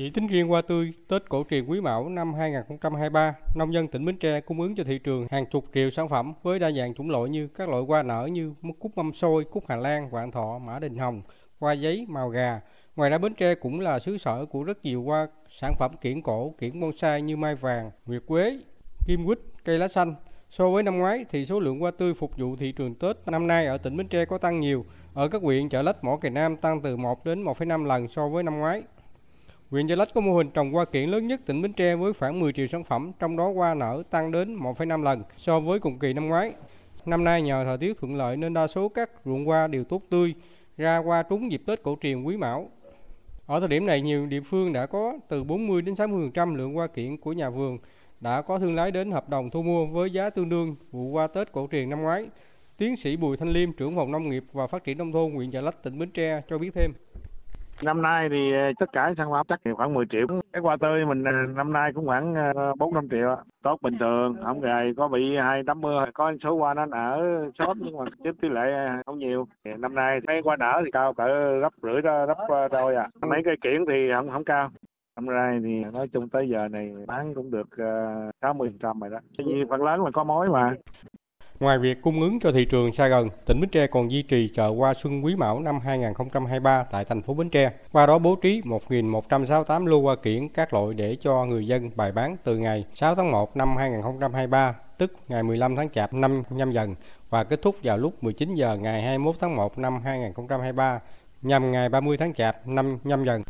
Chỉ tính riêng hoa tươi Tết cổ truyền Quý Mão năm 2023, nông dân tỉnh Bến Tre cung ứng cho thị trường hàng chục triệu sản phẩm với đa dạng chủng loại như các loại hoa nở như cúc mâm xôi, cúc Hà Lan, vạn thọ, mã đình hồng, hoa giấy, màu gà. Ngoài ra Bến Tre cũng là xứ sở của rất nhiều hoa sản phẩm kiển cổ, kiển bonsai như mai vàng, nguyệt quế, kim quýt, cây lá xanh. So với năm ngoái thì số lượng hoa tươi phục vụ thị trường Tết năm nay ở tỉnh Bến Tre có tăng nhiều. Ở các huyện chợ lách mỏ cày Nam tăng từ 1 đến 1,5 lần so với năm ngoái. Huyện Gia Lách có mô hình trồng hoa kiển lớn nhất tỉnh Bến Tre với khoảng 10 triệu sản phẩm, trong đó hoa nở tăng đến 1,5 lần so với cùng kỳ năm ngoái. Năm nay nhờ thời tiết thuận lợi nên đa số các ruộng hoa đều tốt tươi, ra hoa trúng dịp Tết cổ truyền Quý Mão. Ở thời điểm này nhiều địa phương đã có từ 40 đến 60% lượng hoa kiển của nhà vườn đã có thương lái đến hợp đồng thu mua với giá tương đương vụ hoa Tết cổ truyền năm ngoái. Tiến sĩ Bùi Thanh Liêm, trưởng phòng nông nghiệp và phát triển nông thôn huyện Gia Lách, tỉnh Bến Tre cho biết thêm. Năm nay thì ờ, tất cả sản phẩm chắc thì khoảng 10 triệu. Cái hoa tươi mình ờ, năm nay cũng khoảng 4 5 triệu. Tốt bình thường, không gầy, có bị hai tắm mưa, có số hoa nó nở sớm nhưng mà chiếm tỷ lệ ờ, không nhiều. Năm nay mấy hoa nở thì cao cỡ gấp rưỡi đó, gấp đôi à. Mấy cây kiển thì không không cao. Năm nay thì nói chung tới giờ này bán cũng được 60% rồi đó. Tại vì phần lớn là có mối mà. Ngoài việc cung ứng cho thị trường xa gần, tỉnh Bến Tre còn duy trì chợ hoa xuân Quý Mão năm 2023 tại thành phố Bến Tre. Qua đó bố trí 1.168 lô hoa kiển các loại để cho người dân bày bán từ ngày 6 tháng 1 năm 2023, tức ngày 15 tháng Chạp năm nhâm dần và kết thúc vào lúc 19 giờ ngày 21 tháng 1 năm 2023 nhằm ngày 30 tháng Chạp năm nhâm dần.